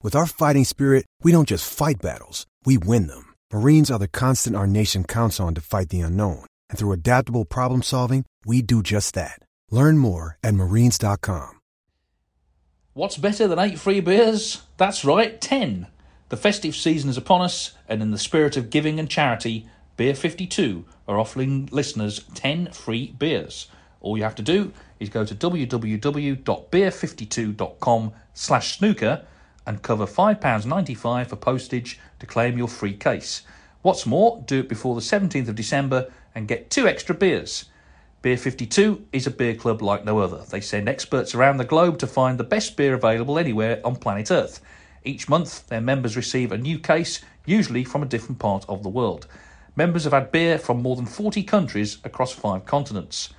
With our fighting spirit, we don't just fight battles, we win them. Marines are the constant our nation counts on to fight the unknown. And through adaptable problem solving, we do just that. Learn more at marines.com. What's better than eight free beers? That's right, ten. The festive season is upon us, and in the spirit of giving and charity, Beer 52 are offering listeners 10 free beers. All you have to do is go to www.beer52.com slash snooker and cover £5.95 for postage to claim your free case. What's more, do it before the 17th of December and get two extra beers. Beer 52 is a beer club like no other. They send experts around the globe to find the best beer available anywhere on planet Earth. Each month, their members receive a new case, usually from a different part of the world. Members have had beer from more than 40 countries across five continents.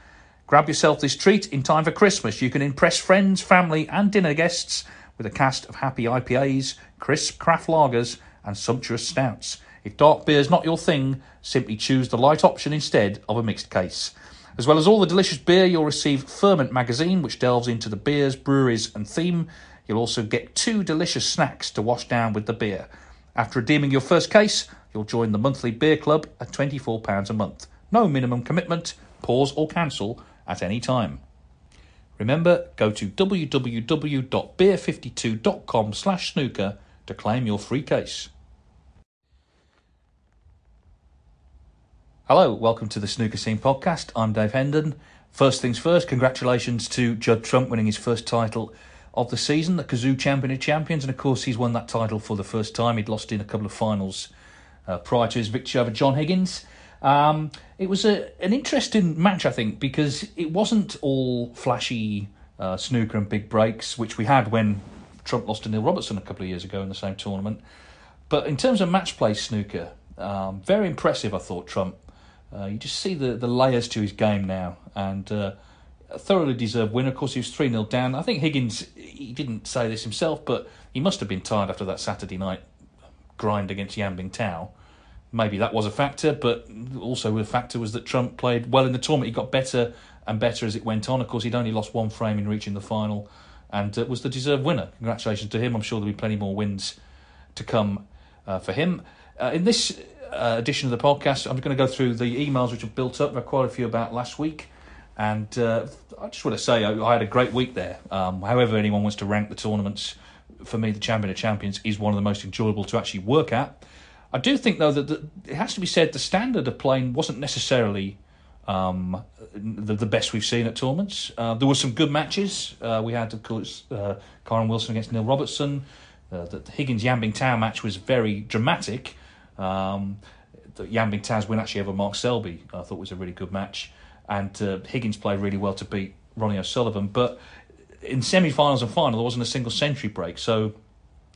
Grab yourself this treat in time for Christmas. You can impress friends, family, and dinner guests with a cast of happy IPAs, crisp craft lagers, and sumptuous stouts. If dark beer is not your thing, simply choose the light option instead of a mixed case. As well as all the delicious beer, you'll receive Ferment magazine, which delves into the beers, breweries, and theme. You'll also get two delicious snacks to wash down with the beer. After redeeming your first case, you'll join the monthly beer club at £24 a month. No minimum commitment, pause or cancel at any time. Remember, go to www.beer52.com slash snooker to claim your free case. Hello, welcome to the Snooker Scene podcast. I'm Dave Hendon. First things first, congratulations to Judd Trump winning his first title of the season, the Cazoo Champion of Champions, and of course he's won that title for the first time. He'd lost in a couple of finals uh, prior to his victory over John Higgins. Um, it was a, an interesting match, I think, because it wasn't all flashy uh, snooker and big breaks, which we had when Trump lost to Neil Robertson a couple of years ago in the same tournament. But in terms of match play snooker, um, very impressive, I thought, Trump. Uh, you just see the, the layers to his game now, and uh, a thoroughly deserved win. Of course, he was 3 0 down. I think Higgins, he didn't say this himself, but he must have been tired after that Saturday night grind against Yan Bingtao maybe that was a factor, but also a factor was that Trump played well in the tournament. He got better and better as it went on. Of course, he'd only lost one frame in reaching the final and uh, was the deserved winner. Congratulations to him. I'm sure there'll be plenty more wins to come uh, for him. Uh, in this uh, edition of the podcast, I'm going to go through the emails which have built up. There are quite a few about last week. And uh, I just want to say I, I, had a great week there. Um, however, anyone wants to rank the tournaments, for me, the Champion of Champions is one of the most enjoyable to actually work at. I do think though that the, it has to be said the standard of playing wasn't necessarily um, the, the best we've seen at tournaments. Uh, there were some good matches. Uh, we had of course uh, Kyren Wilson against Neil Robertson. Uh, the, the Higgins Yan Bingtao match was very dramatic. Um, the Yan Bingtao's win actually over Mark Selby I thought was a really good match, and uh, Higgins played really well to beat Ronnie O'Sullivan. But in semi-finals and final, there wasn't a single century break, so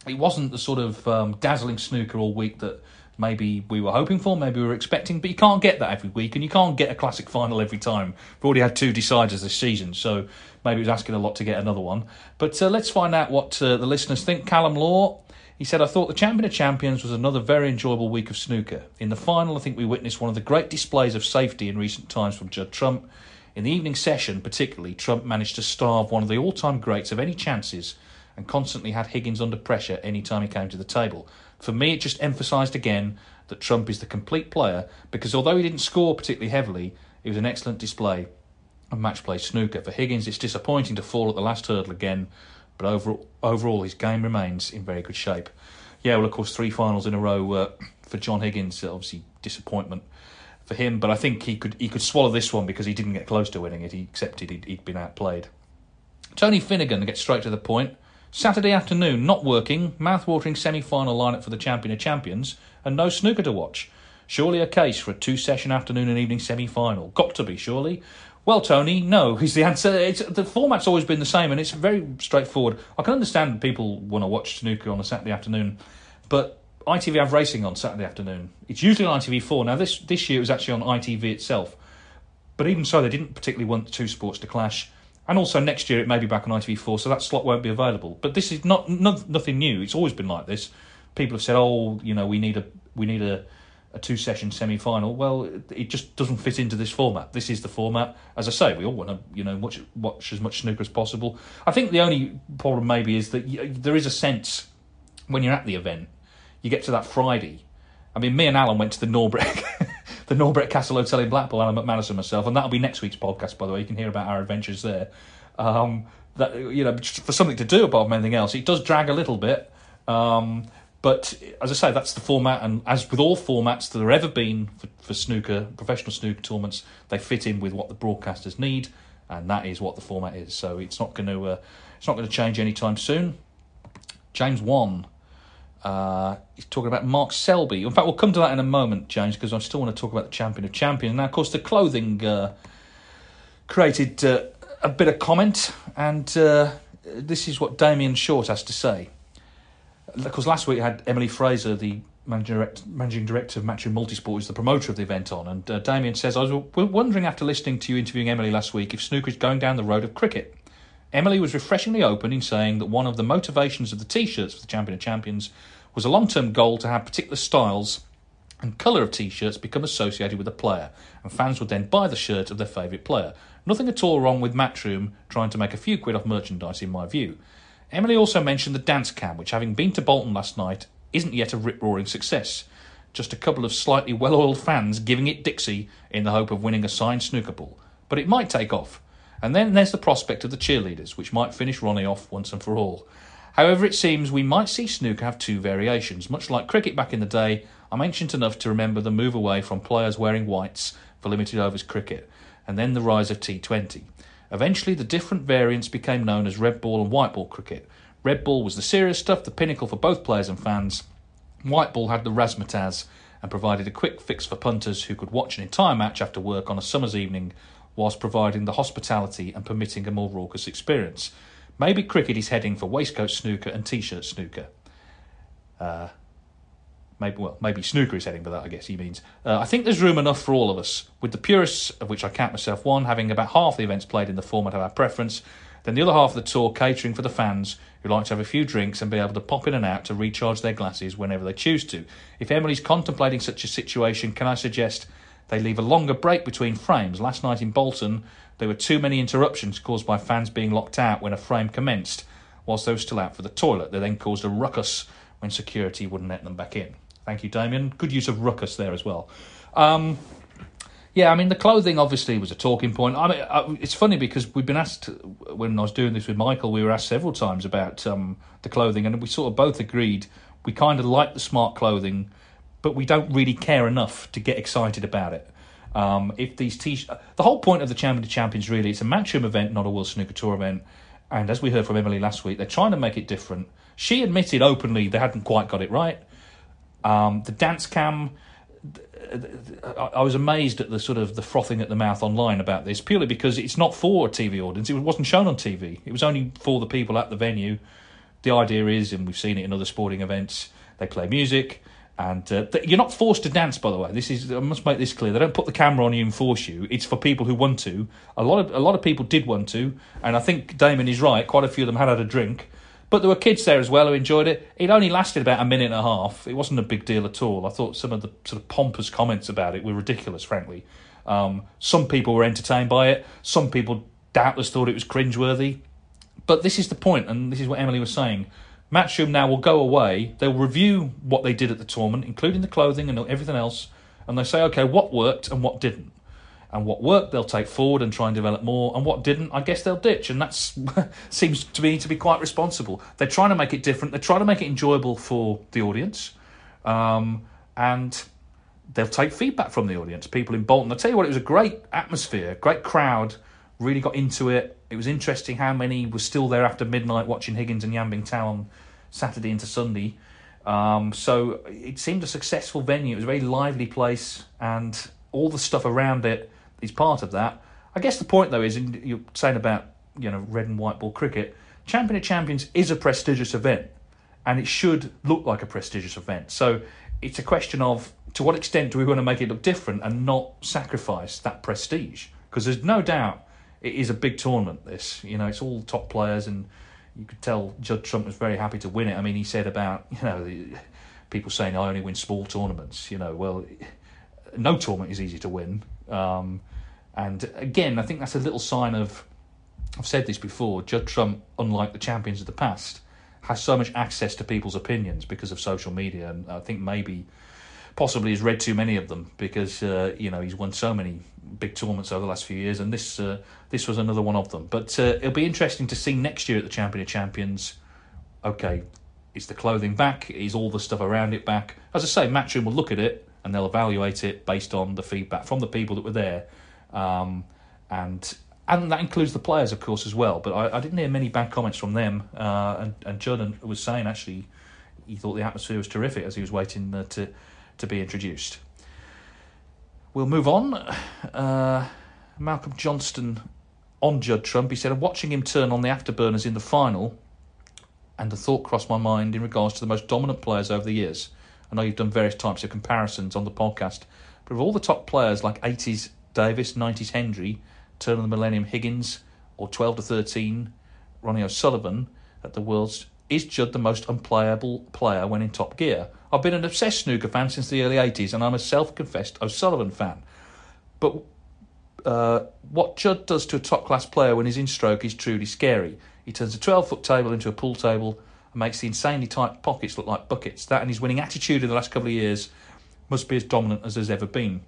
it wasn't the sort of um, dazzling snooker all week that maybe we were hoping for, maybe we were expecting, but you can't get that every week, and you can't get a classic final every time. We've already had two deciders this season, so maybe it was asking a lot to get another one. But uh, let's find out what uh, the listeners think. Callum Law, he said, I thought the Champion of Champions was another very enjoyable week of snooker. In the final, I think we witnessed one of the great displays of safety in recent times from Judd Trump. In the evening session, particularly, Trump managed to starve one of the all time greats of any chances and constantly had Higgins under pressure any time he came to the table. For me, it just emphasised again that Trump is the complete player because although he didn't score particularly heavily, it was an excellent display of match play snooker. For Higgins, it's disappointing to fall at the last hurdle again, but overall, overall his game remains in very good shape. Yeah, well, of course, three finals in a row uh, for John Higgins, obviously disappointment for him, but I think he could he could swallow this one because he didn't get close to winning it. He accepted he'd, he'd been outplayed. Tony Finnegan, gets straight to the point, Saturday afternoon, not working, mouth-watering semi-final lineup for the Champion of Champions, and no snooker to watch. Surely a case for a two-session afternoon and evening semi-final. Got to be, surely. Well, Tony, no is the answer. It's, the format's always been the same, and it's very straightforward. I can understand people want to watch snooker on a Saturday afternoon, but ITV have racing on Saturday afternoon. It's usually on ITV4. Now, this this year it was actually on ITV itself, but even so, they didn't particularly want the two sports to clash. And also next year it may be back on ITV4, so that slot won't be available. But this is not, not nothing new. It's always been like this. People have said, "Oh, you know, we need a we need a, a two session semi final." Well, it just doesn't fit into this format. This is the format. As I say, we all want to you know watch watch as much snooker as possible. I think the only problem maybe is that you, there is a sense when you're at the event, you get to that Friday. I mean, me and Alan went to the Norbreck. the Norbreck Castle Hotel in Blackpool, Alan McManus and myself, and that'll be next week's podcast, by the way. You can hear about our adventures there. Um, that you know, for something to do from anything else, it does drag a little bit. Um, but as I say, that's the format, and as with all formats that have ever been for, for snooker, professional snooker tournaments, they fit in with what the broadcasters need, and that is what the format is. So it's not going to uh, it's not going to change anytime soon. James one uh, he's talking about Mark Selby. In fact, we'll come to that in a moment, James, because I still want to talk about the Champion of Champions. Now, of course, the clothing uh, created uh, a bit of comment, and uh, this is what Damien Short has to say. Because last week had Emily Fraser, the managing director, of Matchroom Multisport, who's the promoter of the event, on, and uh, Damien says, I was wondering after listening to you interviewing Emily last week if snooker is going down the road of cricket. Emily was refreshingly open in saying that one of the motivations of the t shirts for the Champion of Champions was a long term goal to have particular styles and colour of t shirts become associated with a player, and fans would then buy the shirt of their favourite player. Nothing at all wrong with Matchroom trying to make a few quid off merchandise, in my view. Emily also mentioned the dance cam, which, having been to Bolton last night, isn't yet a rip roaring success. Just a couple of slightly well oiled fans giving it Dixie in the hope of winning a signed snooker ball. But it might take off. And then there's the prospect of the cheerleaders, which might finish Ronnie off once and for all. However, it seems we might see snooker have two variations. Much like cricket back in the day, I'm ancient enough to remember the move away from players wearing whites for limited overs cricket, and then the rise of T20. Eventually, the different variants became known as red ball and white ball cricket. Red ball was the serious stuff, the pinnacle for both players and fans. White ball had the razzmatazz and provided a quick fix for punters who could watch an entire match after work on a summer's evening whilst providing the hospitality and permitting a more raucous experience. Maybe cricket is heading for waistcoat snooker and t-shirt snooker. Uh, maybe well, maybe snooker is heading for that. I guess he means. Uh, I think there's room enough for all of us. With the purists, of which I count myself one, having about half the events played in the format of our preference, then the other half of the tour catering for the fans who like to have a few drinks and be able to pop in and out to recharge their glasses whenever they choose to. If Emily's contemplating such a situation, can I suggest they leave a longer break between frames? Last night in Bolton, there were too many interruptions caused by fans being locked out when a frame commenced, whilst they were still out for the toilet. They then caused a ruckus when security wouldn't let them back in. Thank you, Damien. Good use of ruckus there as well. Um, yeah, I mean, the clothing obviously was a talking point. I mean, uh, it's funny because we've been asked, when I was doing this with Michael, we were asked several times about um, the clothing, and we sort of both agreed we kind of like the smart clothing, but we don't really care enough to get excited about it. Um, if these t the whole point of the Champion of Champions really, it's a matchroom event, not a World Snooker Tour event. And as we heard from Emily last week, they're trying to make it different. She admitted openly they hadn't quite got it right. Um, the dance cam, I was amazed at the sort of the frothing at the mouth online about this, purely because it's not for a TV audience. It wasn't shown on TV. It was only for the people at the venue. The idea is, and we've seen it in other sporting events, they play music. And uh, th- you're not forced to dance, by the way. This is I must make this clear. They don't put the camera on you and force you. It's for people who want to. A lot of a lot of people did want to, and I think Damon is right. Quite a few of them had had a drink, but there were kids there as well who enjoyed it. It only lasted about a minute and a half. It wasn't a big deal at all. I thought some of the sort of pompous comments about it were ridiculous, frankly. Um, some people were entertained by it. Some people doubtless thought it was cringeworthy. But this is the point, and this is what Emily was saying. Matchroom now will go away. They'll review what they did at the tournament, including the clothing and everything else, and they say, okay, what worked and what didn't. And what worked, they'll take forward and try and develop more. And what didn't, I guess they'll ditch. And that seems to me to be quite responsible. They're trying to make it different. They're trying to make it enjoyable for the audience. Um, and they'll take feedback from the audience. People in Bolton, I'll tell you what, it was a great atmosphere, great crowd, really got into it. It was interesting how many were still there after midnight watching Higgins and Yan Bingtao Saturday into Sunday. Um, so it seemed a successful venue. It was a very lively place, and all the stuff around it is part of that. I guess the point though is, you're saying about you know red and white ball cricket. Champion of Champions is a prestigious event, and it should look like a prestigious event. So it's a question of to what extent do we want to make it look different and not sacrifice that prestige? Because there's no doubt it is a big tournament. This, you know, it's all top players, and you could tell Judd Trump was very happy to win it. I mean, he said about you know the, people saying I only win small tournaments. You know, well, no tournament is easy to win. Um, and again, I think that's a little sign of. I've said this before. Judd Trump, unlike the champions of the past, has so much access to people's opinions because of social media, and I think maybe, possibly, has read too many of them because uh, you know he's won so many big tournaments over the last few years, and this uh, this was another one of them. But uh, it'll be interesting to see next year at the Champion of Champions. Okay, is the clothing back? Is all the stuff around it back? As I say, Matchroom will look at it and they'll evaluate it based on the feedback from the people that were there um, and and that includes the players, of course, as well. But I, I didn't hear many bad comments from them. Uh, and and Jordan was saying actually he thought the atmosphere was terrific as he was waiting uh, to to be introduced. We'll move on. Uh, Malcolm Johnston on Judd Trump. He said, "I'm watching him turn on the afterburners in the final." And the thought crossed my mind in regards to the most dominant players over the years. I know you've done various types of comparisons on the podcast, but of all the top players like 80s Davis, 90s Hendry, turn of the millennium Higgins, or 12 to 13 Ronnie O'Sullivan at the Worlds, is Judd the most unplayable player when in top gear? I've been an obsessed snooker fan since the early 80s and I'm a self confessed O'Sullivan fan. But uh, what Judd does to a top class player when he's in stroke is truly scary. He turns a 12 foot table into a pool table and makes the insanely tight pockets look like buckets. That and his winning attitude in the last couple of years must be as dominant as there's ever been.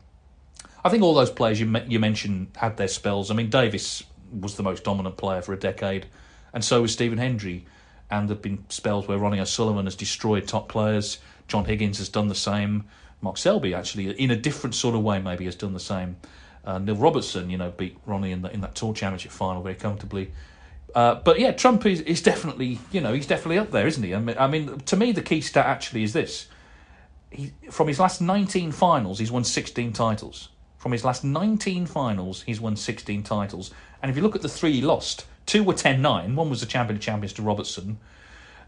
I think all those players you you mentioned had their spells. I mean, Davis was the most dominant player for a decade, and so was Stephen Hendry. And there've been spells where Ronnie O'Sullivan has destroyed top players. John Higgins has done the same. Mark Selby, actually, in a different sort of way, maybe has done the same. Uh, Neil Robertson, you know, beat Ronnie in, the, in that Tour Championship final very comfortably. Uh, but yeah, Trump is, is definitely, you know, he's definitely up there, isn't he? I mean, I mean, to me, the key stat actually is this: he, from his last 19 finals, he's won 16 titles. From his last 19 finals, he's won 16 titles. And if you look at the three he lost, two were 10 9. One was the Champion of Champions to Robertson.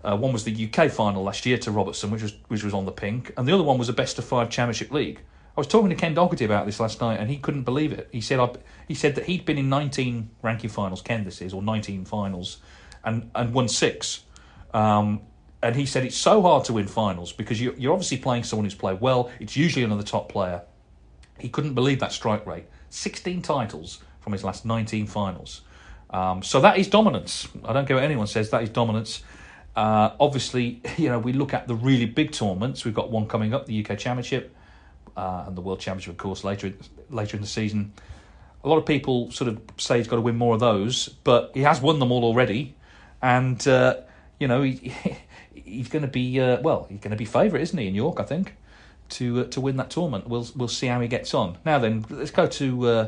Uh, one was the UK final last year to Robertson, which was which was on the pink, and the other one was a best of five Championship League. I was talking to Ken Doherty about this last night, and he couldn't believe it. He said I, he said that he'd been in 19 ranking finals, Ken this is, or 19 finals, and and won six. Um, and he said it's so hard to win finals because you, you're obviously playing someone who's played well. It's usually another top player, he couldn't believe that strike rate. 16 titles from his last 19 finals. Um, so that is dominance. I don't care what anyone says, that is dominance. Uh, obviously, you know, we look at the really big tournaments. We've got one coming up, the UK Championship, uh, and the World Championship, of course, later later in the season. A lot of people sort of say he's got to win more of those, but he has won them all already, and uh, you know he, he's going to be uh, well, he's going to be favourite, isn't he, in York? I think to uh, to win that tournament. We'll we'll see how he gets on. Now then, let's go to uh,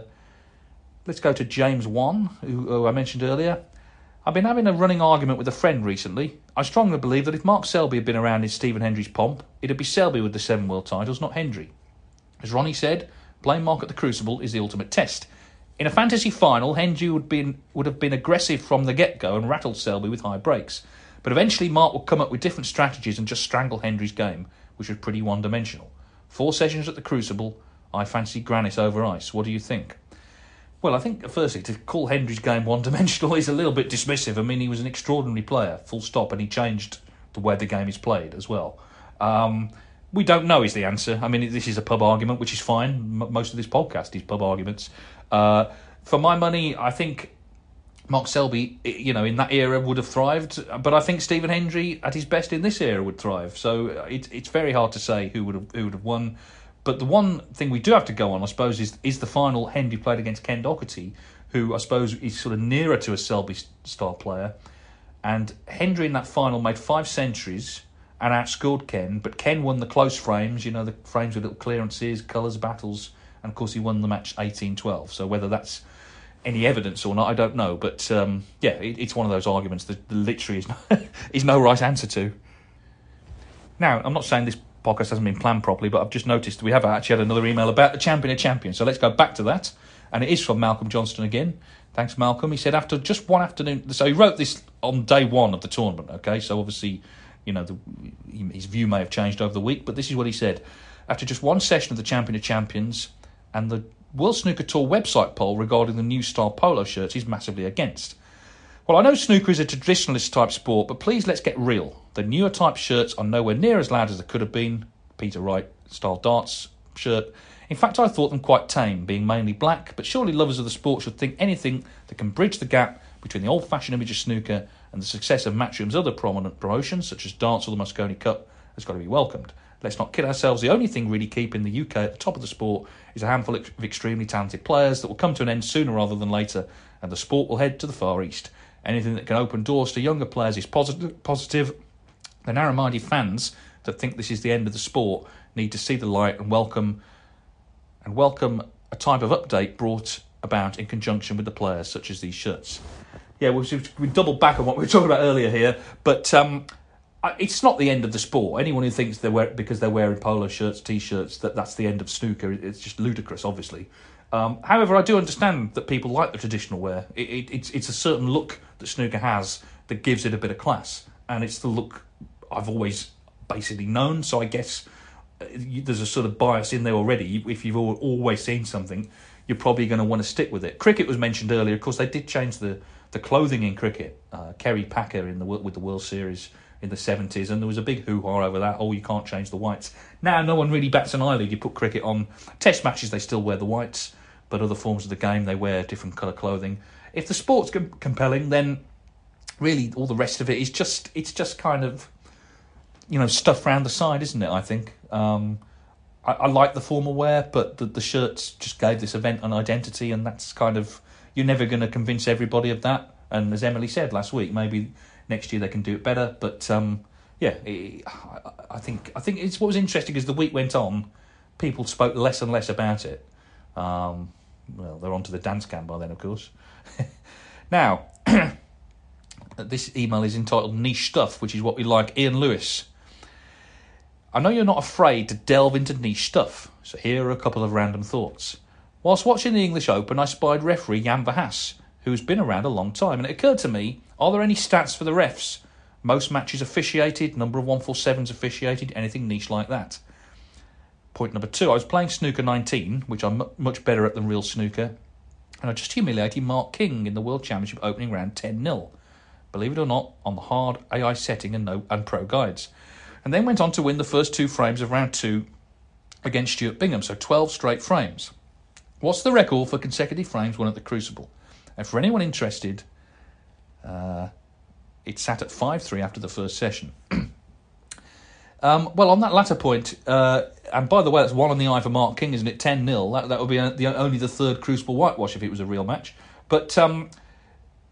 let's go to James Wan, who, who, I mentioned earlier. I've been having a running argument with a friend recently. I strongly believe that if Mark Selby had been around in Stephen Hendry's pomp, it'd be Selby with the seven world titles, not Hendry. As Ronnie said, playing Mark at the Crucible is the ultimate test. In a fantasy final, Hendry would, been, would have been aggressive from the get go and rattled Selby with high breaks. But eventually, Mark would come up with different strategies and just strangle Hendry's game which was pretty one dimensional. Four sessions at the Crucible, I fancy Granite over ice. What do you think? Well, I think, firstly, to call Hendry's game one dimensional is a little bit dismissive. I mean, he was an extraordinary player, full stop, and he changed the way the game is played as well. Um, we don't know is the answer. I mean, this is a pub argument, which is fine. M- most of this podcast is pub arguments. Uh, for my money, I think Mark Selby, you know, in that era would have thrived, but I think Stephen Hendry at his best in this era would thrive. So uh, it, it's very hard to say who would have who would have won. But the one thing we do have to go on, I suppose, is is the final Hendry played against Ken Doherty, who I suppose is sort of nearer to a Selby style player. And Hendry in that final made five centuries and outscored Ken, but Ken won the close frames, you know, the frames with little clearances, colours, battles, and of course he won the match 18 12. So whether that's any evidence or not, I don't know. But um, yeah, it, it's one of those arguments that literally is no, is no right answer to. Now, I'm not saying this podcast hasn't been planned properly, but I've just noticed we have actually had another email about the champion of champions. So let's go back to that. And it is from Malcolm Johnston again. Thanks, Malcolm. He said after just one afternoon, so he wrote this on day one of the tournament. Okay, so obviously, you know, the, his view may have changed over the week, but this is what he said. After just one session of the Champion of Champions and the World Snooker Tour website poll regarding the new style polo shirts, he's massively against. Well, I know snooker is a traditionalist type sport, but please let's get real. The newer type shirts are nowhere near as loud as they could have been. Peter Wright style darts shirt. In fact, I thought them quite tame, being mainly black, but surely lovers of the sport should think anything that can bridge the gap between the old fashioned image of snooker and the success of Matchroom's other prominent promotions, such as darts or the Mosconi Cup, has got to be welcomed. Let's not kid ourselves. The only thing really keeping the UK at the top of the sport is a handful of extremely talented players that will come to an end sooner rather than later, and the sport will head to the Far East. Anything that can open doors to younger players is positive. positive. The narrow fans that think this is the end of the sport need to see the light and welcome and welcome a type of update brought about in conjunction with the players, such as these shirts. Yeah, we we double back on what we were talking about earlier here, but um, it's not the end of the sport. Anyone who thinks they're because they're wearing polo shirts, t-shirts, that that's the end of snooker, it's just ludicrous, obviously. Um, however, I do understand that people like the traditional wear. It, it, it's it's a certain look that snooker has that gives it a bit of class, and it's the look I've always basically known. So I guess uh, there's a sort of bias in there already. If you've always seen something, you're probably going to want to stick with it. Cricket was mentioned earlier. Of course, they did change the, the clothing in cricket. Uh, Kerry Packer in the with the World Series in the 70s, and there was a big hoo ha over that. Oh, you can't change the whites. Now, no one really bats an eyelid. You put cricket on test matches, they still wear the whites but other forms of the game they wear different colour clothing. If the sport's com- compelling, then really all the rest of it is just it's just kind of you know stuff around the side, isn't it? I think. Um, I, I, like the formal wear, but the, the shirts just gave this event an identity, and that's kind of you're never going to convince everybody of that. And as Emily said last week, maybe next year they can do it better. But um, yeah, it, I, I, think I think it's what was interesting as the week went on, people spoke less and less about it. Um, well, they're onto the dance cam by then, of course. now, this email is entitled Niche Stuff, which is what we like. Ian Lewis. I know you're not afraid to delve into niche stuff, so here are a couple of random thoughts. Whilst watching the English Open, I spied referee Jan Verhaas, who's been around a long time, and it occurred to me are there any stats for the refs? Most matches officiated, number of 147s officiated, anything niche like that. Point number two, I was playing snooker 19, which I'm much better at than real snooker, and I just humiliated Mark King in the World Championship opening round 10 0. Believe it or not, on the hard AI setting and, no, and pro guides. And then went on to win the first two frames of round two against Stuart Bingham, so 12 straight frames. What's the record for consecutive frames won at the Crucible? And for anyone interested, uh, it sat at 5 3 after the first session. Um, well, on that latter point, uh, and by the way, that's one on the eye for Mark King, isn't it? 10 0. That, that would be a, the, only the third Crucible whitewash if it was a real match. But um,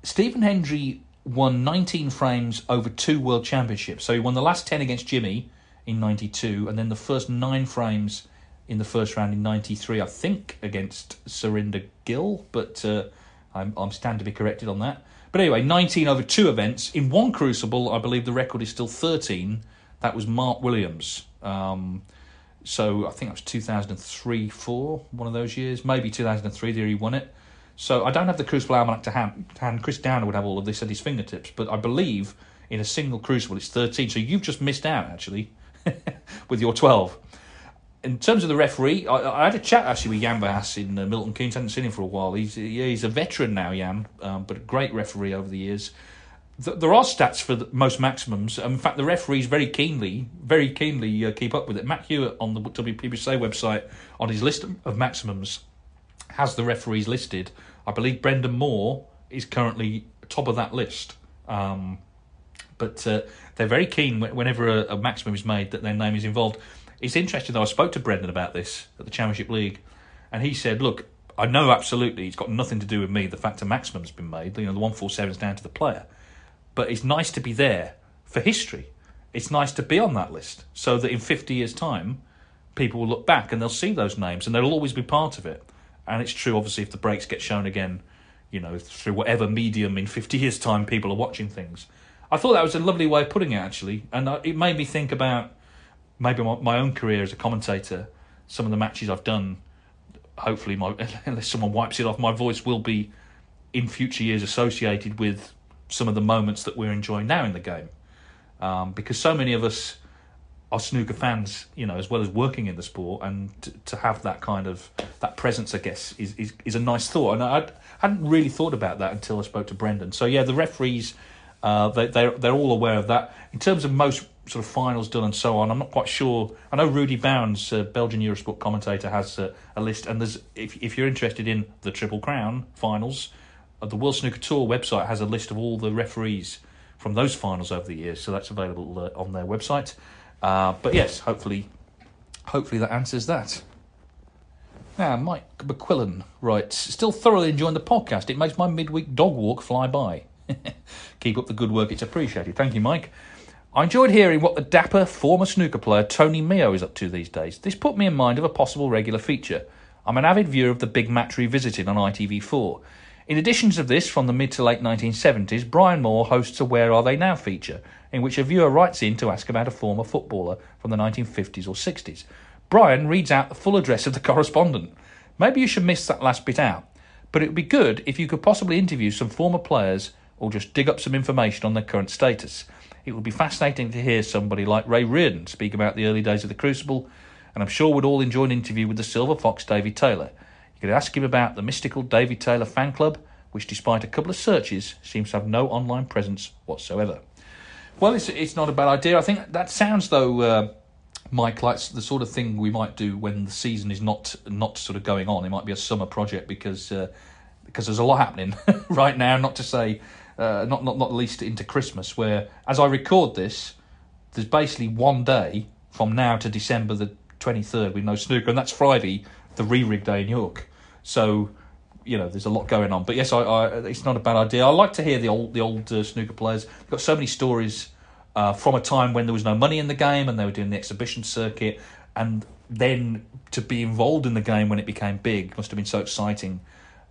Stephen Hendry won 19 frames over two World Championships. So he won the last 10 against Jimmy in 92, and then the first nine frames in the first round in 93, I think, against Surinder Gill, but uh, I'm, I'm stand to be corrected on that. But anyway, 19 over two events. In one Crucible, I believe the record is still 13 that was Mark Williams. Um, so I think that was 2003, 4, one of those years. Maybe 2003 there he won it. So I don't have the Crucible Almanac to hand. hand. Chris Downer would have all of this at his fingertips, but I believe in a single Crucible it's 13. So you've just missed out, actually, with your 12. In terms of the referee, I, I had a chat actually with Jan Verhaas in uh, Milton Keynes. I hadn't seen him for a while. He's he's a veteran now, Jan, um, but a great referee over the years. th- there are stats for most maximums. And in fact, the referees very keenly, very keenly uh, keep up with it. Matt Hewitt on the WPBSA website on his list of maximums has the referees listed. I believe Brendan Moore is currently top of that list. Um, but uh, they're very keen whenever a, a, maximum is made that their name is involved. It's interesting though. I spoke to Brendan about this at the Championship League, and he said, "Look, I know absolutely it's got nothing to do with me. The fact a maximum's been made, you know, the one four seven is down to the player, but it's nice to be there for history. It's nice to be on that list, so that in fifty years' time, people will look back and they'll see those names, and they'll always be part of it. And it's true, obviously, if the breaks get shown again." You know, through whatever medium in 50 years' time people are watching things I thought that was a lovely way of putting it, actually, and it made me think about maybe my, own career as a commentator. Some of the matches I've done, hopefully, my unless someone wipes it off, my voice will be in future years associated with some of the moments that we're enjoying now in the game, um, because so many of us are snooker fans, you know, as well as working in the sport, and to, to have that kind of that presence, I guess, is, is is a nice thought. And I hadn't really thought about that until I spoke to Brendan. So yeah, the referees uh, they, they're, they're all aware of that. In terms of most sort of finals done and so on, I'm not quite sure. I know Rudy Bounds, uh, Belgian Eurosport commentator, has a list, and there's if if you're interested in the Triple Crown finals, uh, the World Snooker Tour website has a list of all the referees from those finals over the years, so that's available uh, on their website. Uh, but yes, hopefully, hopefully that answers that. Now, Mike McQuillan writes, still thoroughly enjoying the podcast. It makes my midweek dog walk fly by. Keep up the good work, it's appreciated. Thank you, Mike. I enjoyed hearing what the dapper former snooker player Tony Meo is up to these days. This put me in mind of a possible regular feature. I'm an avid viewer of the Big Match Revisited on ITV4. In addition to this, from the mid to late 1970s, Brian Moore hosts a Where Are They Now feature, in which a viewer writes in to ask about a former footballer from the 1950s or 60s. Brian reads out the full address of the correspondent. Maybe you should miss that last bit out, but it would be good if you could possibly interview some former players or just dig up some information on their current status. It would be fascinating to hear somebody like Ray Reardon speak about the early days of the Crucible, and I'm sure we'd all enjoy an interview with the Silver Fox Davy Taylor. You could ask him about the mystical David Taylor fan club, which, despite a couple of searches, seems to have no online presence whatsoever. Well, it's it's not a bad idea. I think that sounds though, uh, Mike, like the sort of thing we might do when the season is not not sort of going on. It might be a summer project because uh, because there's a lot happening right now. Not to say uh, not not not least into Christmas, where as I record this, there's basically one day from now to December the 23rd with no snooker, and that's Friday, the re-rig day in York. So you know, there's a lot going on. But yes, I, I, it's not a bad idea. I like to hear the old the old uh, snooker players. They've got so many stories uh, from a time when there was no money in the game and they were doing the exhibition circuit, and then to be involved in the game when it became big must have been so exciting.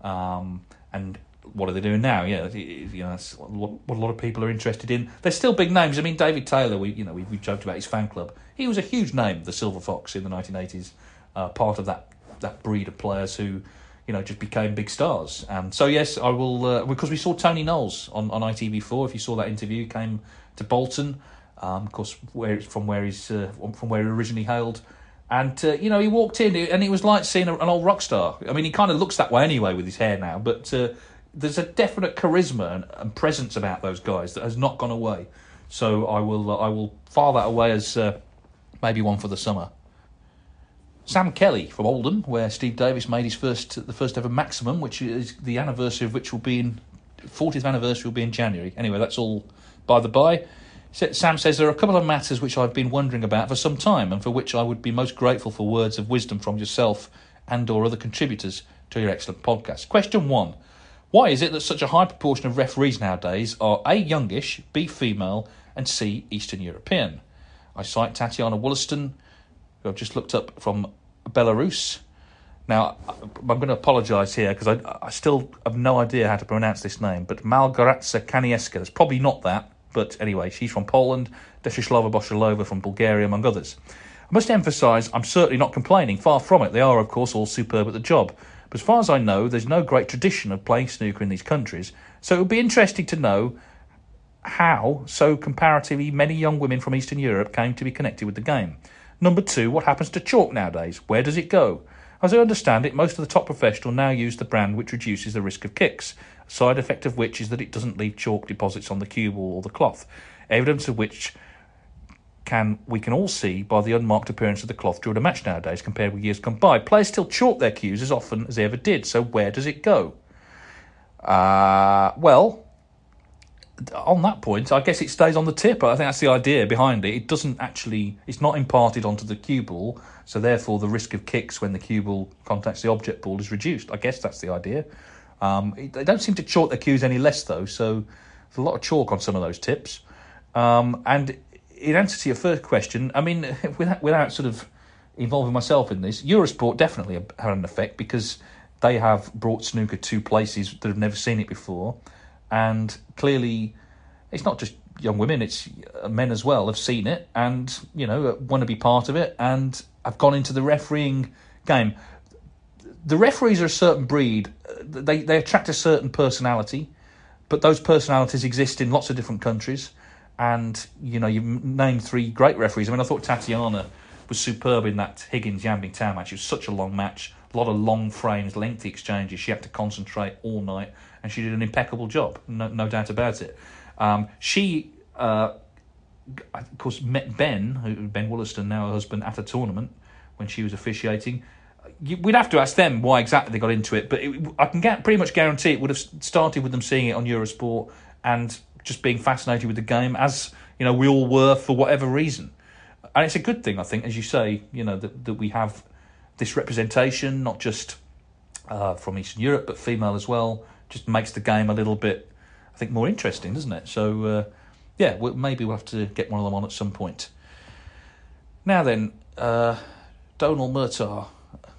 Um, and what are they doing now? Yeah, you know, that's what a lot of people are interested in. They're still big names. I mean, David Taylor. We, you know, we, we joked about his fan club. He was a huge name, the Silver Fox in the 1980s. Uh, part of that that breed of players who, you know, just became big stars. And so, yes, I will uh, because we saw Tony Knowles on on ITV4. If you saw that interview, came to Bolton, um, of course, where from where he's uh, from where he originally hailed. And uh, you know, he walked in, and it was like seeing an old rock star. I mean, he kind of looks that way anyway with his hair now, but uh, there's a definite charisma and, and, presence about those guys that has not gone away. So I will uh, I will file that away as uh, maybe one for the summer. Sam Kelly from Oldham, where Steve Davis made his first the first ever maximum, which is the anniversary of which will be in 40th anniversary will be in January. Anyway, that's all by the by. Sam says there are a couple of matters which I've been wondering about for some time, and for which I would be most grateful for words of wisdom from yourself and or other contributors to your excellent podcast. Question one. Why is it that such a high proportion of referees nowadays are A. youngish, B. female, and C. Eastern European? I cite Tatiana Wollaston, who I've just looked up from Belarus. Now, I'm going to apologise here because I, I, still have no idea how to pronounce this name, but Malgoratsa Kanieska. It's probably not that, but anyway, she's from Poland, Deshislava Boshalova from Bulgaria, among others. I must emphasise I'm certainly not complaining, far from it. They are, of course, all superb at the job. But as far as I know, there's no great tradition of playing snooker in these countries, so it would be interesting to know how so comparatively many young women from Eastern Europe came to be connected with the game. Number two, what happens to chalk nowadays? Where does it go? As I understand it, most of the top professional now use the brand which reduces the risk of kicks. A side effect of which is that it doesn't leave chalk deposits on the cue ball or the cloth. Evidence of which can we can all see by the unmarked appearance of the cloth during a match nowadays compared with years gone by. Players still chalk their cues as often as they ever did, so where does it go? Uh, well, on that point, I guess it stays on the tip. I think that's the idea behind it. It doesn't actually, it's not imparted onto the cue ball, so therefore the risk of kicks when the cue ball contacts the object ball is reduced. I guess that's the idea. Um, they don't seem to chalk their cues any less though, so there's a lot of chalk on some of those tips. Um, and in answer to your first question, I mean, without, without sort of involving myself in this, Eurosport definitely had an effect because they have brought snooker to places that have never seen it before, and clearly, it's not just young women; it's uh, men as well have seen it and you know uh, want to be part of it and have gone into the refereeing game. The referees are a certain breed; uh, they they attract a certain personality, but those personalities exist in lots of different countries. And you know, you've named three great referees. I mean, I thought Tatiana was superb in that Higgins Yan Bingtao match. It was such a long match a lot of long frames, lengthy exchanges. She had to concentrate all night, and she did an impeccable job, no, no doubt about it. Um, she, uh, of course, met Ben, who Ben Wollaston, now her husband, at a tournament when she was officiating. We'd have to ask them why exactly they got into it, but it, I can get, pretty much guarantee it would have started with them seeing it on Eurosport and just being fascinated with the game, as you know we all were for whatever reason. And it's a good thing, I think, as you say, you know that that we have this representation, not just uh, from Eastern Europe, but female as well, just makes the game a little bit, I think, more interesting, doesn't it? So, uh, yeah, we'll, maybe we'll have to get one of them on at some point. Now then, uh, Donal Murtagh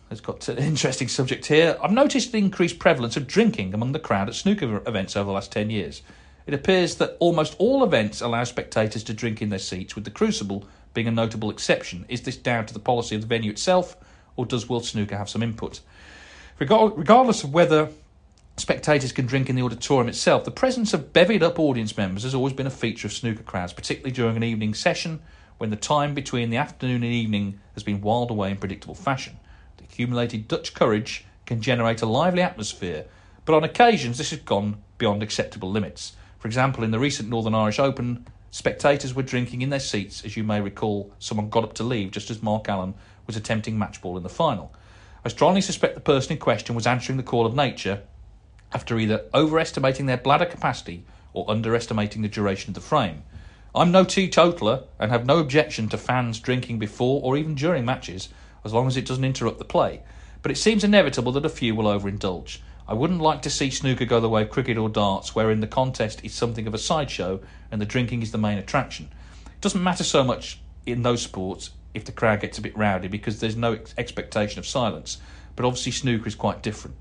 has got an interesting subject here. I've noticed the increased prevalence of drinking among the crowd at snooker events over the last 10 years. It appears that almost all events allow spectators to drink in their seats, with the Crucible being a notable exception. Is this down to the policy of the venue itself, or does World Snooker have some input? Regardless of whether spectators can drink in the auditorium itself, the presence of bevied up audience members has always been a feature of snooker crowds, particularly during an evening session when the time between the afternoon and evening has been whiled away in predictable fashion. The accumulated Dutch courage can generate a lively atmosphere, but on occasions this has gone beyond acceptable limits. For example, in the recent Northern Irish Open, spectators were drinking in their seats. As you may recall, someone got up to leave just as Mark Allen was attempting match ball in the final. I strongly suspect the person in question was answering the call of nature after either overestimating their bladder capacity or underestimating the duration of the frame. I'm no teetotaler and have no objection to fans drinking before or even during matches, as long as it doesn't interrupt the play. But it seems inevitable that a few will overindulge. I wouldn't like to see snooker go the way of cricket or darts, wherein the contest is something of a sideshow and the drinking is the main attraction. It doesn't matter so much in those sports if the crowd gets a bit rowdy because there's no ex- expectation of silence. But obviously, snooker is quite different.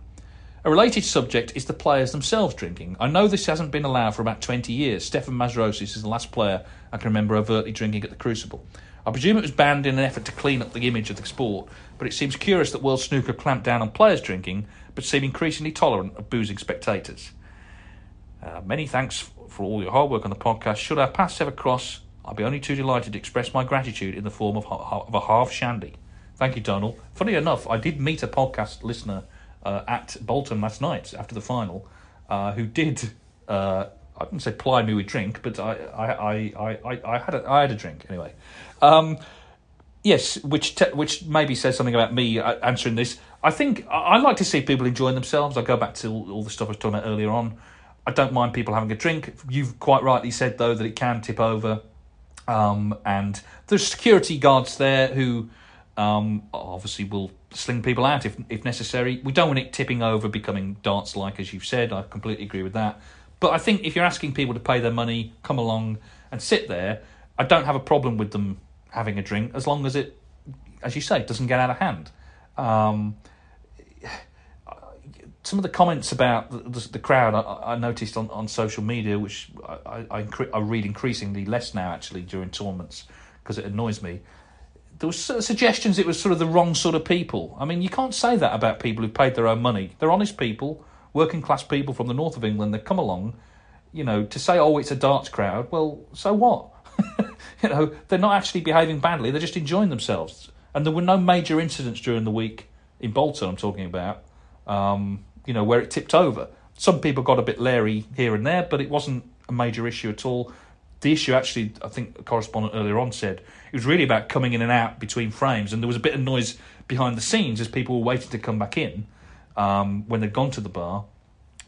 A related subject is the players themselves drinking. I know this hasn't been allowed for about 20 years. Stefan Mazrocis is the last player I can remember overtly drinking at the Crucible. I presume it was banned in an effort to clean up the image of the sport, but it seems curious that World Snooker clamped down on players drinking, but seem increasingly tolerant of boozing spectators. Uh, many thanks for all your hard work on the podcast. Should our paths ever cross, I'll be only too delighted to express my gratitude in the form of, of a half shandy. Thank you, Donald. Funny enough, I did meet a podcast listener uh, at Bolton last night after the final uh, who did, uh, I wouldn't say ply me with drink, but I, I, I, I, I, had, a, I had a drink anyway. Um, yes, which, te- which maybe says something about me uh, answering this. I think I like to see people enjoying themselves. I go back to all, all the stuff I was talking about earlier on. I don't mind people having a drink. You've quite rightly said, though, that it can tip over um, and there's security guards there who um, obviously will sling people out if if necessary. We don't want it tipping over, becoming darts like, as you've said. I completely agree with that. But I think if you're asking people to pay their money, come along and sit there, I don't have a problem with them having a drink as long as it, as you say, doesn't get out of hand. Um, some of the comments about the, the, the crowd I, I, noticed on, on social media, which I, I, I, read increasingly less now actually during tournaments because it annoys me. There was suggestions it was sort of the wrong sort of people. I mean, you can't say that about people who've paid their own money. They're honest people, working class people from the north of England. They come along, you know, to say, oh, it's a darts crowd. Well, so what? you know, they're not actually behaving badly. They're just enjoying themselves. And there were no major incidents during the week in Bolton. I'm talking about. Um, you know, where it tipped over. some people got a bit leery here and there, but it wasn't a major issue at all. The issue, actually, I think a correspondent earlier on said it was really about coming in and out between frames, and there was a bit of noise behind the scenes as people were waiting to come back in um, when they'd gone to the bar.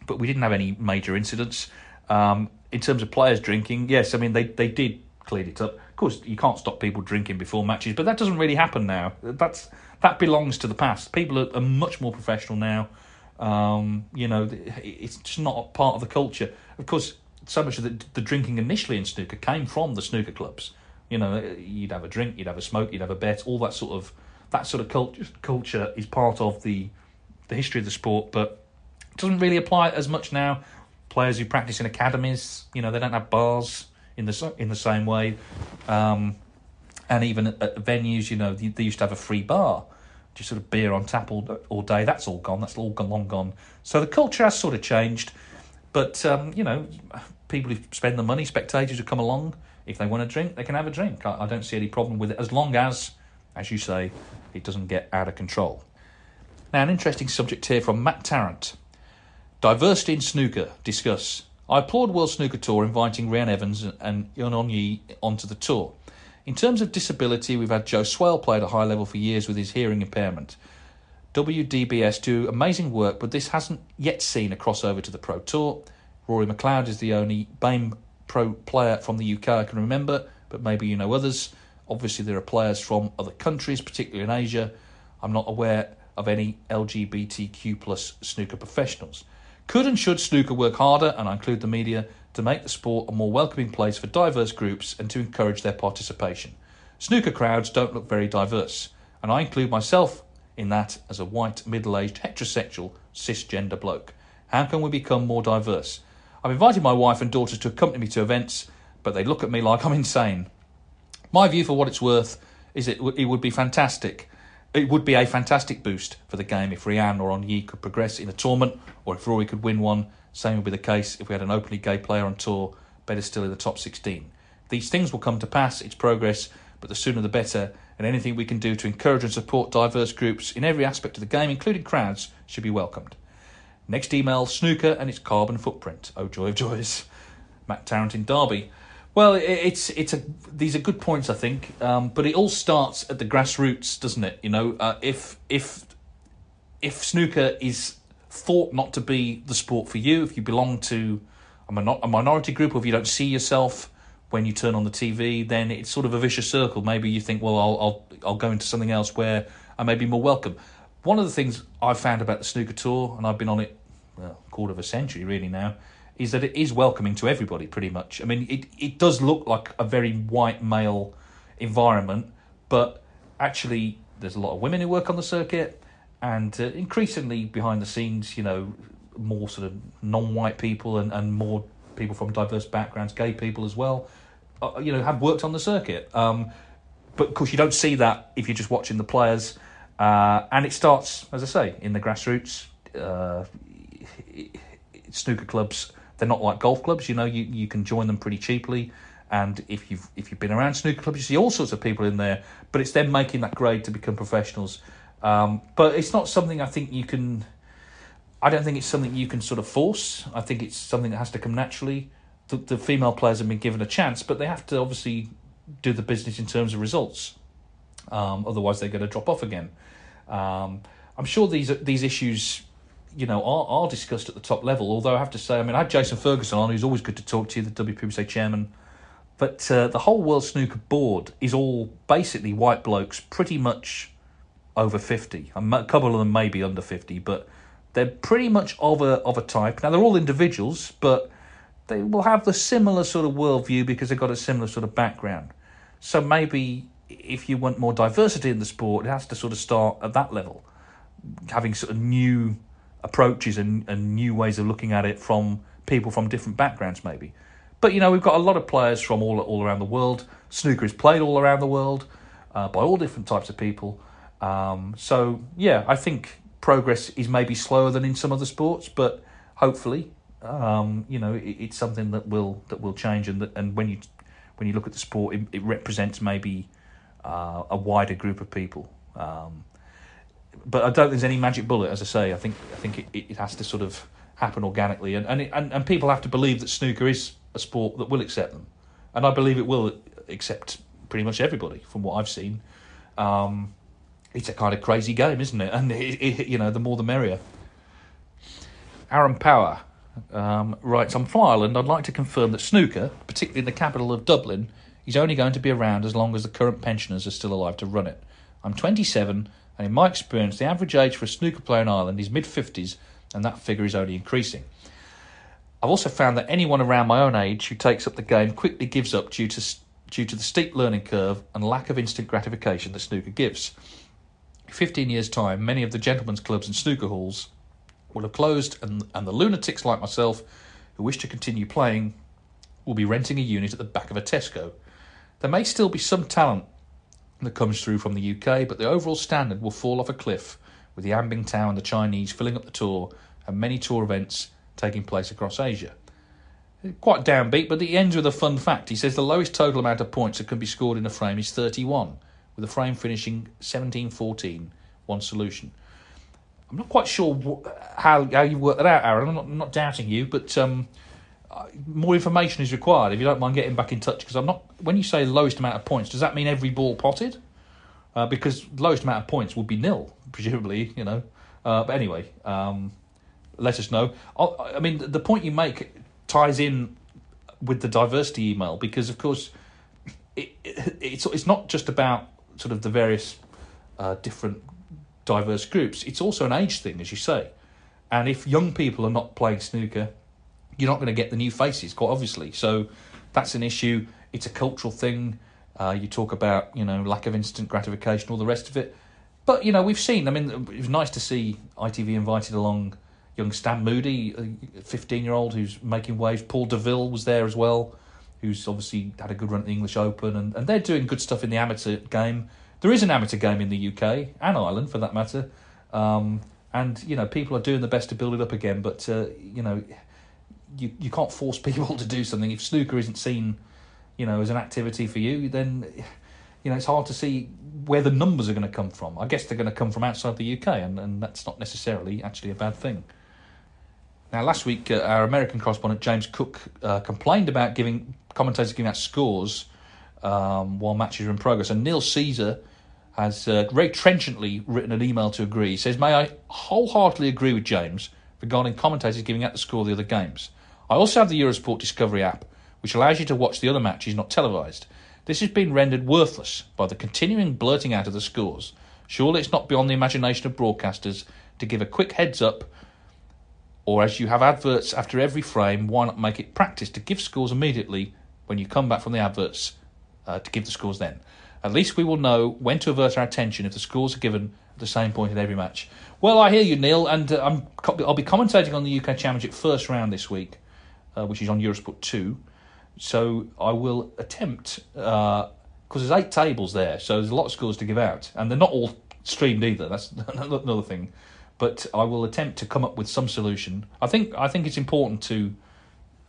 But we didn't have any major incidents. Um, in terms of players drinking, yes, I mean they they did clean it up. Of course, you can't stop people drinking before matches, but that doesn't really happen now. That's that belongs to the past. People are, are much more professional now. Um, you know, it's just not part of the culture. Of course, so much of the, the drinking initially in snooker came from the snooker clubs. You know, you'd have a drink, you'd have a smoke, you'd have a bet. All that sort of that sort of culture culture is part of the the history of the sport, but it doesn't really apply as much now. Players who practice in academies, you know, they don't have bars in the in the same way, um, and even at, at, venues, you know, they, they, used to have a free bar, just sort of beer on tap all all day. That's all gone. That's all gone, long gone. So the culture has sort of changed, but um, you know, people who spend the money, spectators who come along, if they want to drink, they can have a drink. I, I don't see any problem with it as long as, as you say, it doesn't get out of control. Now, an interesting subject here from Matt Tarrant. Diversity in snooker, discuss. I applaud World Snooker Tour inviting Reanne Evans and Ng On Yi onto the tour. In terms of disability, we've had Joe Swail play at a high level for years with his hearing impairment. WDBS do amazing work, but this hasn't yet seen a crossover to the Pro Tour. Rory McLeod is the only BAME Pro player from the UK I can remember, but maybe you know others. Obviously, there are players from other countries, particularly in Asia. I'm not aware of any LGBTQ plus snooker professionals. Could and should snooker work harder, and I include the media, to make the sport a more welcoming place for diverse groups and to encourage their participation? Snooker crowds don't look very diverse, and I include myself in that as a white, middle aged, heterosexual, cisgender bloke. How can we become more diverse? I've invited my wife and daughters to accompany me to events, but they look at me like I'm insane. My view, for what it's worth, is it, it would be fantastic it would be a fantastic boost for the game if Reanne or On Yi could progress in a tournament, or if Rory could win one. Same would be the case if we had an openly gay player on tour, better still in the top 16. These things will come to pass, it's progress, but the sooner the better, and anything we can do to encourage and support diverse groups in every aspect of the game, including crowds, should be welcomed. Next email snooker and its carbon footprint. Oh, joy of joys. Matt Tarrant in Derby. Well, it's it's a these are good points, I think, um, but it all starts at the grassroots, doesn't it? You know, uh, if if if snooker is thought not to be the sport for you, if you belong to a, a minority group, or if you don't see yourself when you turn on the TV, then it's sort of a vicious circle. Maybe you think, well, I'll I'll I'll go into something else where I may be more welcome. One of the things I've found about the snooker tour, and I've been on it well, a quarter of a century really now, is that it is welcoming to everybody pretty much. I mean, it, it does look like a very white male environment, but actually, there's a lot of women who work on the circuit, and uh, increasingly behind the scenes, you know, more sort of non white people and, and more people from diverse backgrounds, gay people as well, uh, you know, have worked on the circuit. Um, but of course, you don't see that if you're just watching the players. Uh, and it starts, as I say, in the grassroots. Uh, snooker clubs they're not like golf clubs. You know, you, you can join them pretty cheaply. And if you've if you've been around snooker clubs, you see all sorts of people in there. But it's them making that grade to become professionals. Um, but it's not something I think you can. I don't think it's something you can sort of force. I think it's something that has to come naturally. The, the female players have been given a chance, but they have to obviously do the business in terms of results. Um, otherwise, they're going to drop off again. Um, I'm sure these these issues you know, are, are discussed at the top level. Although I have to say, I mean, I had Jason Ferguson on, who's always good to talk to, the WPBSA chairman. But uh, the whole World Snooker board is all basically white blokes, pretty much over 50. A couple of them may be under 50, but they're pretty much of a, of a type. Now, they're all individuals, but they will have the similar sort of worldview because they've got a similar sort of background. So maybe if you want more diversity in the sport, it has to sort of start at that level, having sort of new approaches and, and new ways of looking at it from people from different backgrounds, maybe. But you know, we've got a lot of players from all all around the world. Snooker is played all around the world uh, by all different types of people. Um, so yeah, I think progress is maybe slower than in some other sports, but hopefully, um, you know, it, it's something that will that will change. And that, and when you when you look at the sport, it, it represents maybe uh, a wider group of people. Um, but I don't think there's any magic bullet. As I say, I think I think it, it has to sort of happen organically, and and, it, and and people have to believe that snooker is a sport that will accept them, and I believe it will accept pretty much everybody from what I've seen. Um, it's a kind of crazy game, isn't it? And it, you know, the more the merrier. Aaron Power um, writes, "I'm from Ireland. I'd like to confirm that snooker, particularly in the capital of Dublin, is only going to be around as long as the current pensioners are still alive to run it. I'm 27, and in my experience, the average age for a snooker player in Ireland is mid 50s, and that figure is only increasing." I've also found that anyone around my own age who takes up the game quickly gives up due to due to the steep learning curve and lack of instant gratification that snooker gives. In 15 years' time, many of the gentlemen's clubs and snooker halls will have closed, and, and the lunatics like myself who wish to continue playing will be renting a unit at the back of a Tesco. There may still be some talent that comes through from the UK, but the overall standard will fall off a cliff with the Yan Bingtao and the Chinese filling up the tour and many tour events taking place across Asia. Quite downbeat, but he ends with a fun fact. He says the lowest total amount of points that can be scored in a frame is 31, with the frame finishing 17 14, one solution. I'm not quite sure how, how you work that out, Aaron. I'm not, I'm not doubting you, but um, uh, more information is required if you don't mind getting back in touch. Because I'm not. When you say lowest amount of points, does that mean every ball potted? Uh, because lowest amount of points would be nil, presumably. You know. Uh, but anyway, um, let us know. I, I mean, the point you make ties in with the diversity email because, of course, it, it, it's it's not just about sort of the various uh, different diverse groups. It's also an age thing, as you say. And if young people are not playing snooker, you're not going to get the new faces, quite obviously. So that's an issue. It's a cultural thing. Uh, you talk about you know lack of instant gratification, all the rest of it. But you know we've seen. I mean, it was nice to see ITV invited along young Stan Moody, a 15 year old who's making waves. Paul Deaville was there as well, who's obviously had a good run at the English Open, and, and they're doing good stuff in the amateur game. There is an amateur game in the UK and Ireland, for that matter, um, and you know people are doing the best to build it up again. But uh, you know, you you can't force people to do something if snooker isn't seen, you know, as an activity for you. Then you know it's hard to see where the numbers are going to come from. I guess they're going to come from outside the UK, and, and that's not necessarily actually a bad thing. Now, last week, uh, our American correspondent James Cook uh, complained about giving commentators giving out scores um, while matches are in progress, and Neil Caesar has uh, very trenchantly written an email to agree. He says, "May I wholeheartedly agree with James regarding commentators giving out the score of the other games. I also have the Eurosport Discovery app, which allows you to watch the other matches not televised. This has been rendered worthless by the continuing blurting out of the scores. Surely it's not beyond the imagination of broadcasters to give a quick heads up." Or as you have adverts after every frame, why not make it practice to give scores immediately when you come back from the adverts uh, to give the scores then? At least we will know when to avert our attention if the scores are given at the same point in every match. Well, I hear you, Neil, and uh, I'm, I'll be commentating on the UK Championship first round this week, uh, which is on Eurosport 2. So I will attempt, because uh, there's eight tables there, so there's a lot of scores to give out, and they're not all streamed either. That's another thing but I will attempt to come up with some solution. I think I think it's important to,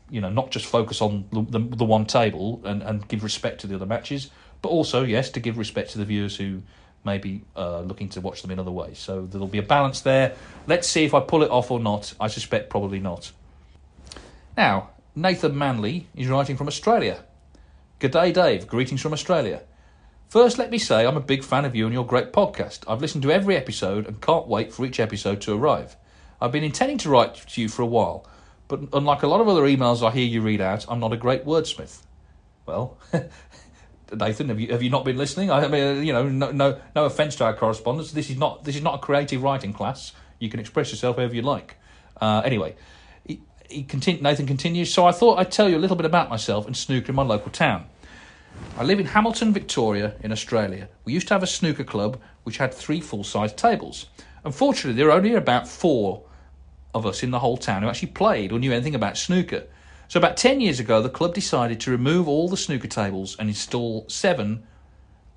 you know, not just focus on the the, the one table and, and give respect to the other matches, but also yes to give respect to the viewers who may be uh, looking to watch them in other ways. So there'll be a balance there. Let's see if I pull it off or not. I suspect probably not. Now Nathan Manley is writing from Australia. Good day, Dave. Greetings from Australia. First, let me say I'm a big fan of you and your great podcast. I've listened to every episode and can't wait for each episode to arrive. I've been intending to write to you for a while, but unlike a lot of other emails I hear you read out, I'm not a great wordsmith. Well, Nathan, have you have you not been listening? I mean, you know, no no no offence to our correspondence. This is not this is not a creative writing class. You can express yourself however you like. Uh, anyway, he, he continu- Nathan continues. So I thought I'd tell you a little bit about myself and snooker in my local town. I live in Hamilton, Victoria, in Australia. We used to have a snooker club which had three full size tables. Unfortunately, there are only about four of us in the whole town who actually played or knew anything about snooker. So, about 10 years ago, the club decided to remove all the snooker tables and install seven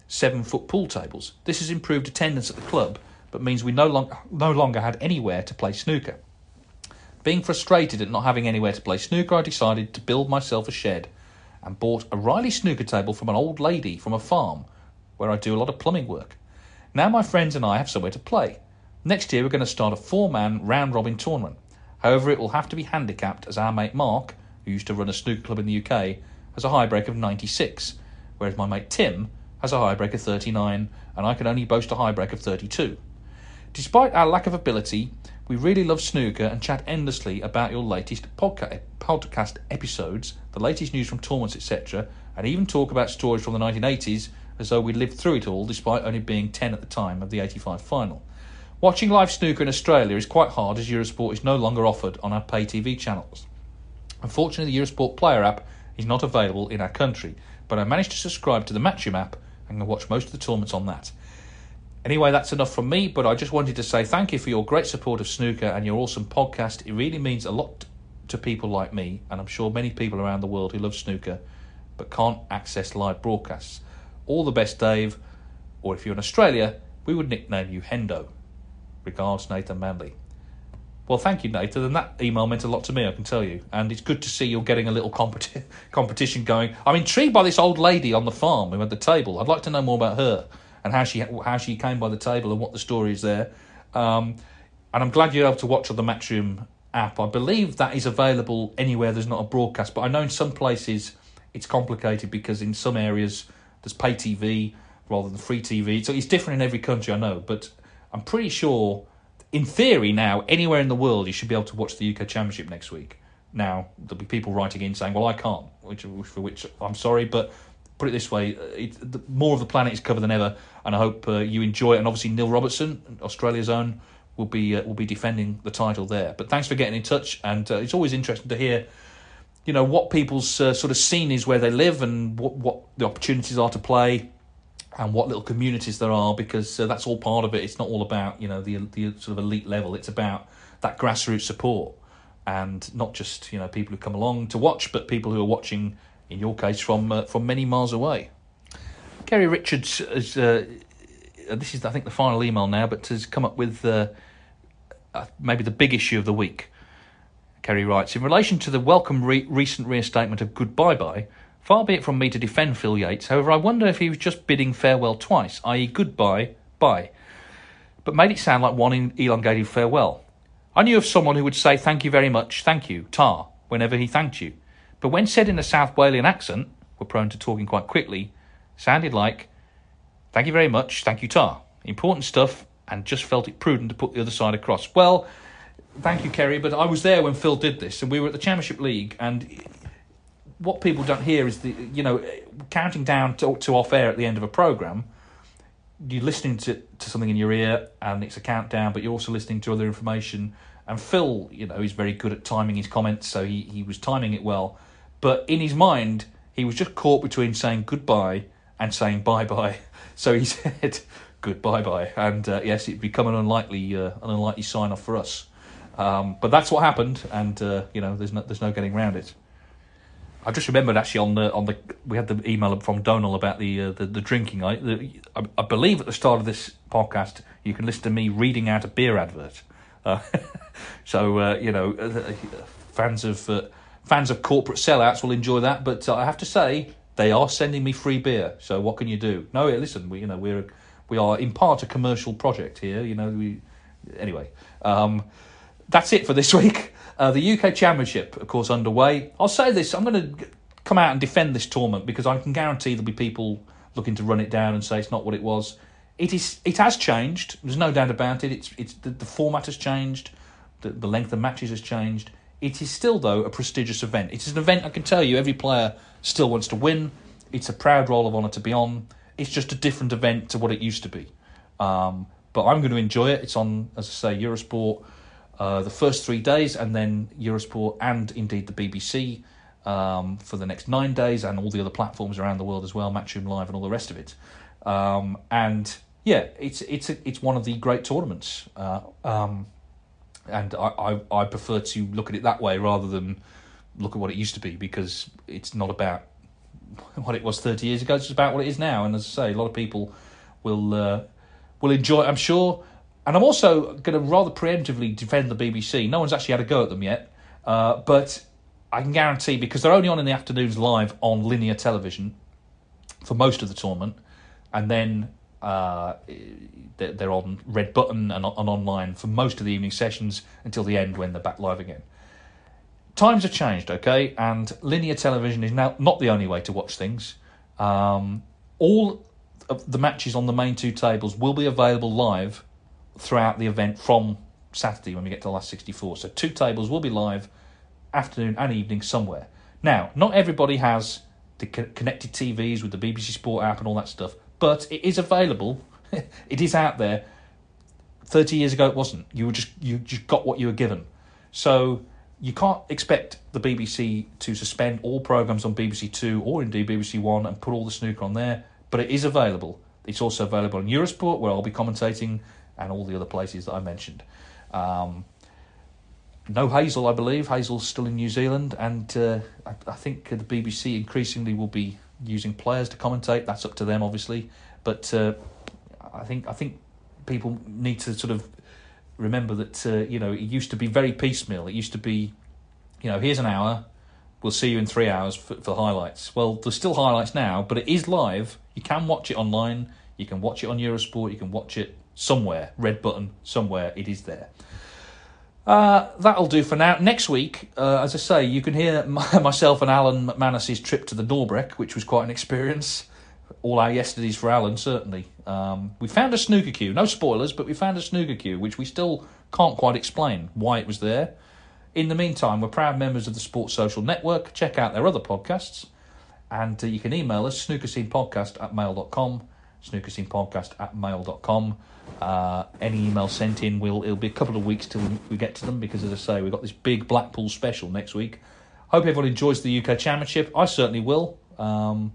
seven foot pool tables. This has improved attendance at the club, but means we no, long- no longer had anywhere to play snooker. Being frustrated at not having anywhere to play snooker, I decided to build myself a shed and bought a Riley snooker table from an old lady from a farm where I do a lot of plumbing work. Now my friends and I have somewhere to play. Next year we're going to start a four man round robin tournament. However, it will have to be handicapped as our mate Mark, who used to run a snooker club in the UK, has a high break of 96, whereas my mate Tim has a high break of 39, and I can only boast a high break of 32. Despite our lack of ability, we really love snooker and chat endlessly about your latest podca- podcast episodes, the latest news from tournaments, etc., and even talk about stories from the 1980s as though we lived through it all despite only being 10 at the time of the 85 final. Watching live snooker in Australia is quite hard as Eurosport is no longer offered on our pay TV channels. Unfortunately, the Eurosport Player app is not available in our country, but I managed to subscribe to the Matchroom app and can watch most of the tournaments on that. Anyway, that's enough from me, but I just wanted to say thank you for your great support of snooker and your awesome podcast. It really means a lot to people like me, and I'm sure many people around the world who love snooker but can't access live broadcasts. All the best, Dave, or if you're in Australia, we would nickname you Hendo. Regards, Nathan Manley. Well, thank you, Nathan. And that email meant a lot to me, I can tell you. And it's good to see you're getting a little competi- competition going. I'm intrigued by this old lady on the farm who had the table. I'd like to know more about her and how she how she came by the table and what the story is there. Um, and I'm glad you're able to watch on the Matchroom app. I believe that is available anywhere there's not a broadcast, but I know in some places it's complicated because in some areas there's pay TV rather than free TV. So it's different in every country, I know, but I'm pretty sure, in theory, now anywhere in the world you should be able to watch the UK Championship next week. Now there'll be people writing in saying, "Well, I can't," which for which I'm sorry, but put it this way: uh, it, the, more of the planet is covered than ever, and I hope uh, you enjoy it. And obviously, Neil Robertson, Australia's own, will be uh, will be defending the title there. But thanks for getting in touch, and uh, it's always interesting to hear, you know, what people's uh, sort of scene is where they live, and what what the opportunities are to play, and what little communities there are, because uh, that's all part of it. It's not all about you know the the sort of elite level. It's about that grassroots support, and not just you know people who come along to watch, but people who are watching in your case, from uh, from many miles away. Kerry Richards has, uh, this is I think the final email now, but has come up with uh, uh, maybe the big issue of the week. Kerry writes in relation to the welcome re- recent reinstatement of Goodbye Bye. Far be it from me to defend Phil Yates, however, I wonder if he was just bidding farewell twice, i.e., goodbye, bye, but made it sound like one elongated farewell. I knew of someone who would say thank you very much, thank you, tar, whenever he thanked you but when said in a South Walian accent, we're prone to talking quite quickly, sounded like, Thank you very much, thank you, Tar. Important stuff, and just felt it prudent to put the other side across. Well, thank you, Kerry, but I was there when Phil did this, and we were at the Championship League, and what people don't hear is the, you know, counting down to, to off air at the end of a programme, you're listening to, to something in your ear, and it's a countdown, but you're also listening to other information. And Phil, you know, is very good at timing his comments, so he, he was timing it well but in his mind, he was just caught between saying goodbye and saying bye bye. So he said goodbye bye, and uh, yes, it'd become an unlikely uh, an unlikely sign off for us. Um, but that's what happened, and uh, you know, there's no there's no getting around it. I just remembered actually on the on the we had the email from Donal about the uh, the, the, drinking. I, the, I, I believe at the start of this podcast you can listen to me reading out a beer advert. Uh, so uh, you know, uh, fans of fans of corporate sellouts will enjoy that. But uh, I have to say, they are sending me free beer. So what can you do? No, listen, we you know we're we are in part a commercial project here. You know we anyway. Um, that's it for this week. Uh, the UK Championship, of course, underway. I'll say this: I'm going to come out and defend this tournament because I can guarantee there'll be people looking to run it down and say it's not what it was. It is. It has changed. There's no doubt about it. It's. It's the, the format has changed. The, the length of matches has changed. It is still, though, a prestigious event. It is an event I can tell you every player still wants to win. It's a proud roll of honour to be on. It's just a different event to what it used to be. Um, but I'm going to enjoy it. It's on, as I say, Eurosport uh, the first three days, and then Eurosport and indeed the BBC um, for the next nine days, and all the other platforms around the world as well, Matchroom Live and all the rest of it. Um, and yeah, it's it's a, it's one of the great tournaments. Uh, um, and I, I, I prefer to look at it that way rather than look at what it used to be because it's not about what it was 30 years ago. It's about what it is now. And as I say, a lot of people will uh, will enjoy. I'm sure, and I'm also going to rather preemptively defend the BBC. No one's actually had a go at them yet, uh, but I can guarantee because they're only on in the afternoons live on linear television for most of the tournament, and then Uh, they're, on Red Button and on online for most of the evening sessions until the end when they're back live again. Times have changed, okay, and linear television is now not the only way to watch things. Um, all of the matches on the main two tables will be available live throughout the event from Saturday when we get to the last 64. So two tables will be live afternoon and evening somewhere. Now, not everybody has the connected TVs with the BBC Sport app and all that stuff, but it is available. it is out there. 30 years ago it wasn't. You were just you just got what you were given. So you can't expect the BBC to suspend all programs on BBC Two or indeed BBC One and put all the snooker on there, but it is available. It's also available on Eurosport, where I'll be commentating, and all the other places that I mentioned. Um, no Hazel, I believe. Hazel's still in New Zealand, and uh, I, I, think the BBC increasingly will be using players to commentate. That's up to them, obviously. But uh, I think I think people need to sort of remember that uh, you know it used to be very piecemeal. It used to be, you know, here's an hour. We'll see you in three hours for, for highlights. Well, there's still highlights now, but it is live. You can watch it online. You can watch it on Eurosport. You can watch it somewhere. Red button somewhere. It is there. Uh, that'll do for now. Next week, uh, as I say, you can hear my, myself and Alan McManus's trip to the Norbreck, which was quite an experience. All our yesterdays for Alan, certainly. Um, we found a snooker cue. No spoilers, but we found a snooker cue, which we still can't quite explain why it was there. In the meantime, we're proud members of the Sports Social Network. Check out their other podcasts. And uh, you can email us, snookerscenepodcast at mail.com, snookerscenepodcast at mail.com. Uh, any email sent in will it'll be a couple of weeks till we get to them because, as I say, we've got this big Blackpool special next week. Hope everyone enjoys the UK Championship. I certainly will. Um,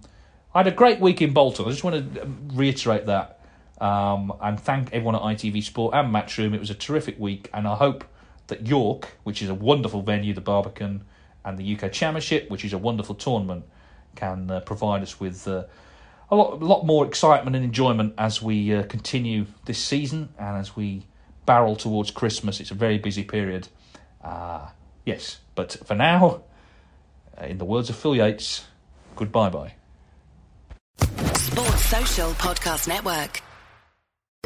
I had a great week in Bolton. I just want to reiterate that um, and thank everyone at ITV Sport and Matchroom. It was a terrific week, and I hope that York, which is a wonderful venue, the Barbican, and the UK Championship, which is a wonderful tournament, can uh, provide us with. Uh, a lot, a lot more excitement and enjoyment as we uh, continue this season and as we barrel towards Christmas. It's a very busy period. Uh, yes, but for now, uh, in the words of Phil Yates, goodbye bye. Sports Social Podcast Network.